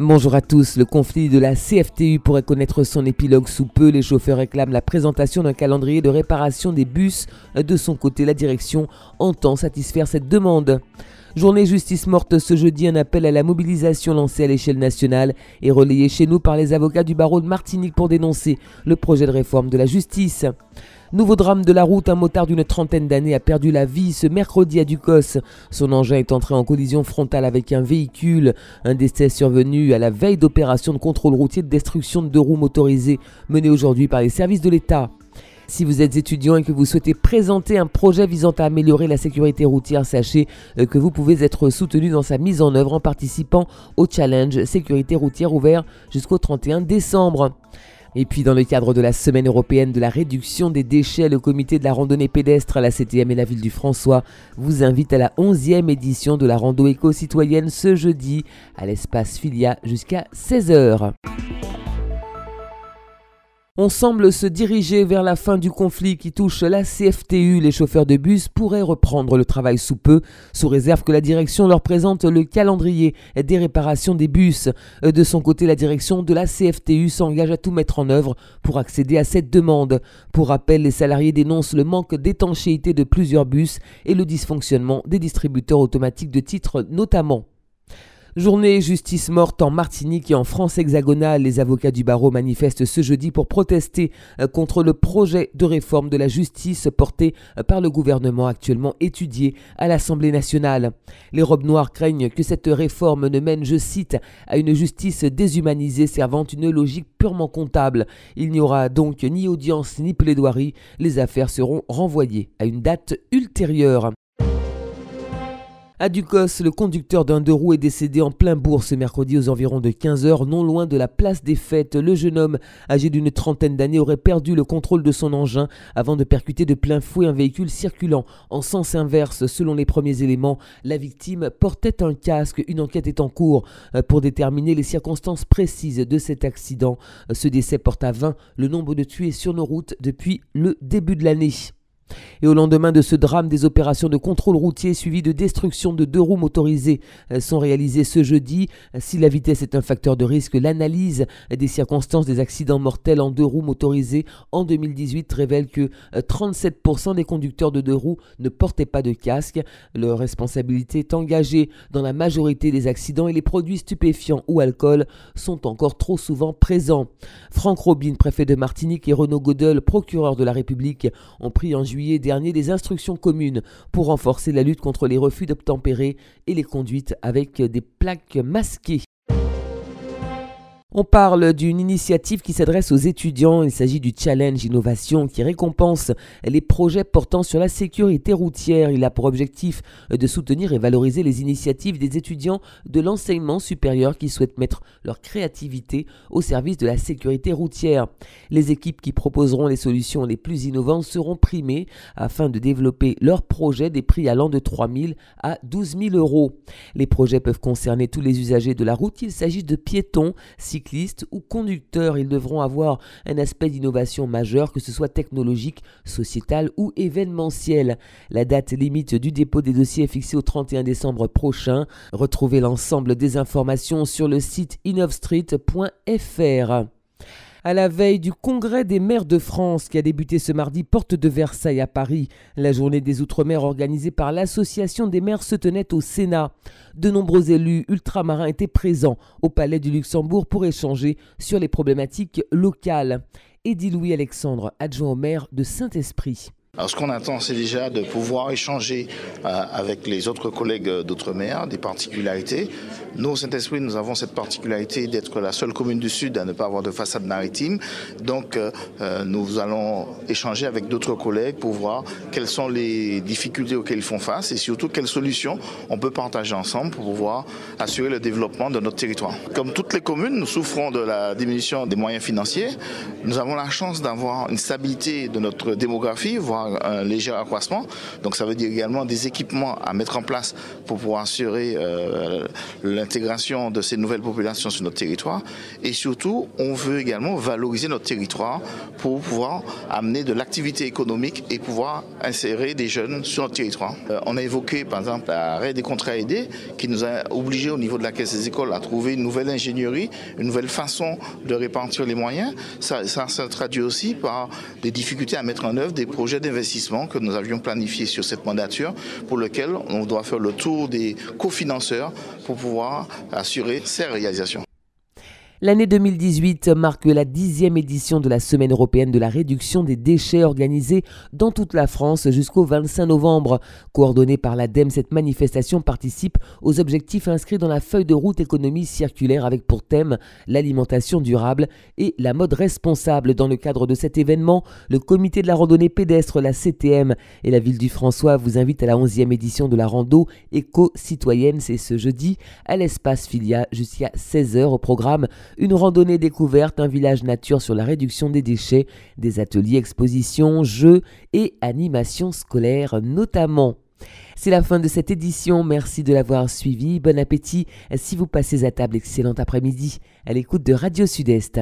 Bonjour à tous. Le conflit de la CFTU pourrait connaître son épilogue sous peu. Les chauffeurs réclament la présentation d'un calendrier de réparation des bus. De son côté, la direction entend satisfaire cette demande. Journée justice morte ce jeudi, un appel à la mobilisation lancé à l'échelle nationale et relayé chez nous par les avocats du barreau de Martinique pour dénoncer le projet de réforme de la justice. Nouveau drame de la route, un motard d'une trentaine d'années a perdu la vie ce mercredi à Ducos. Son engin est entré en collision frontale avec un véhicule. Un décès survenu à la veille d'opérations de contrôle routier de destruction de deux roues motorisées menées aujourd'hui par les services de l'État. Si vous êtes étudiant et que vous souhaitez présenter un projet visant à améliorer la sécurité routière, sachez euh, que vous pouvez être soutenu dans sa mise en œuvre en participant au challenge sécurité routière ouvert jusqu'au 31 décembre. Et puis dans le cadre de la semaine européenne de la réduction des déchets, le comité de la randonnée pédestre à la CTM et la ville du François vous invite à la 11e édition de la rando éco-citoyenne ce jeudi à l'espace Filia jusqu'à 16h. On semble se diriger vers la fin du conflit qui touche la CFTU. Les chauffeurs de bus pourraient reprendre le travail sous peu, sous réserve que la direction leur présente le calendrier des réparations des bus. De son côté, la direction de la CFTU s'engage à tout mettre en œuvre pour accéder à cette demande. Pour rappel, les salariés dénoncent le manque d'étanchéité de plusieurs bus et le dysfonctionnement des distributeurs automatiques de titres notamment. Journée justice morte en Martinique et en France hexagonale. Les avocats du barreau manifestent ce jeudi pour protester euh, contre le projet de réforme de la justice porté euh, par le gouvernement actuellement étudié à l'Assemblée nationale. Les robes noires craignent que cette réforme ne mène, je cite, à une justice déshumanisée servant une logique purement comptable. Il n'y aura donc ni audience ni plaidoirie. Les affaires seront renvoyées à une date ultérieure. À Ducos, le conducteur d'un deux roues est décédé en plein bourg ce mercredi aux environs de 15h, non loin de la place des fêtes. Le jeune homme, âgé d'une trentaine d'années, aurait perdu le contrôle de son engin avant de percuter de plein fouet un véhicule circulant en sens inverse. Selon les premiers éléments, la victime portait un casque. Une enquête est en cours euh, pour déterminer les circonstances précises de cet accident. Ce décès porte à 20 le nombre de tués sur nos routes depuis le début de l'année. Et au lendemain de ce drame, des opérations de contrôle routier suivies de destruction de deux roues motorisées euh, sont réalisées ce jeudi. Si la vitesse est un facteur de risque, l'analyse des circonstances des accidents mortels en deux roues motorisées en 2018 révèle que 37% euh, des conducteurs de deux roues ne portaient pas de casque. Leur responsabilité est engagée dans la majorité des accidents et les produits stupéfiants ou alcool sont encore trop souvent présents. Franck Robin, préfet de Martinique, et Renaud Godel, procureur de la République, ont pris en juillet dernier des instructions communes pour renforcer la lutte contre les refus d'obtempérer et les conduites avec des plaques masquées. On parle d'une initiative qui s'adresse aux étudiants. Il s'agit du Challenge Innovation qui récompense les projets portant sur la sécurité routière. Il a pour objectif de soutenir et valoriser les initiatives des étudiants de l'enseignement supérieur qui souhaitent mettre leur créativité au service de la sécurité routière. Les équipes qui proposeront les solutions les plus innovantes seront primées afin de développer leurs projets des prix allant de 3 000 à 12 000 euros. Les projets peuvent concerner tous les usagers de la route. Il s'agit de piétons, cyclistes ou conducteurs. Ils devront avoir un aspect d'innovation majeur, que ce soit technologique, sociétal ou événementiel. La date limite du dépôt des dossiers est fixée au 31 décembre prochain. Retrouvez l'ensemble des informations sur le site innovstreet.fr. À la veille du congrès des maires de France qui a débuté ce mardi porte de Versailles à Paris, la journée des Outre-mer organisée par l'Association des maires se tenait au Sénat. De nombreux élus ultramarins étaient présents au Palais du Luxembourg pour échanger sur les problématiques locales. Eddie Louis Alexandre, adjoint au maire de Saint-Esprit. Alors ce qu'on attend, c'est déjà de pouvoir échanger euh, avec les autres collègues d'outre-mer des particularités. Nous, au Saint-Esprit, nous avons cette particularité d'être la seule commune du Sud à ne pas avoir de façade maritime. Donc, euh, euh, nous allons échanger avec d'autres collègues pour voir quelles sont les difficultés auxquelles ils font face et surtout quelles solutions on peut partager ensemble pour pouvoir assurer le développement de notre territoire. Comme toutes les communes, nous souffrons de la diminution des moyens financiers. Nous avons la chance d'avoir une stabilité de notre démographie, voire un léger accroissement. Donc ça veut dire également des équipements à mettre en place pour pouvoir assurer euh, l'intégration de ces nouvelles populations sur notre territoire. Et surtout, on veut également valoriser notre territoire pour pouvoir amener de l'activité économique et pouvoir insérer des jeunes sur notre territoire. Euh, on a évoqué par exemple l'arrêt des contrats aidés qui nous a obligés au niveau de la caisse des écoles à trouver une nouvelle ingénierie, une nouvelle façon de répartir les moyens. Ça, ça se traduit aussi par des difficultés à mettre en œuvre des projets d'investissement que nous avions planifiés sur cette mandature pour lequel on doit faire le tour des cofinanceurs pour pouvoir assurer ces réalisations. L'année 2018 marque la dixième édition de la Semaine européenne de la réduction des déchets organisée dans toute la France jusqu'au 25 novembre. Coordonnée par l'ADEME, cette manifestation participe aux objectifs inscrits dans la feuille de route économie circulaire avec pour thème l'alimentation durable et la mode responsable. Dans le cadre de cet événement, le comité de la randonnée pédestre, la CTM et la ville du François vous invitent à la 11e édition de la rando éco-citoyenne. C'est ce jeudi à l'espace Filia jusqu'à 16h au programme une randonnée découverte, un village nature sur la réduction des déchets, des ateliers, expositions, jeux et animations scolaires notamment. C'est la fin de cette édition, merci de l'avoir suivi, bon appétit si vous passez à table, excellent après-midi à l'écoute de Radio Sud-Est.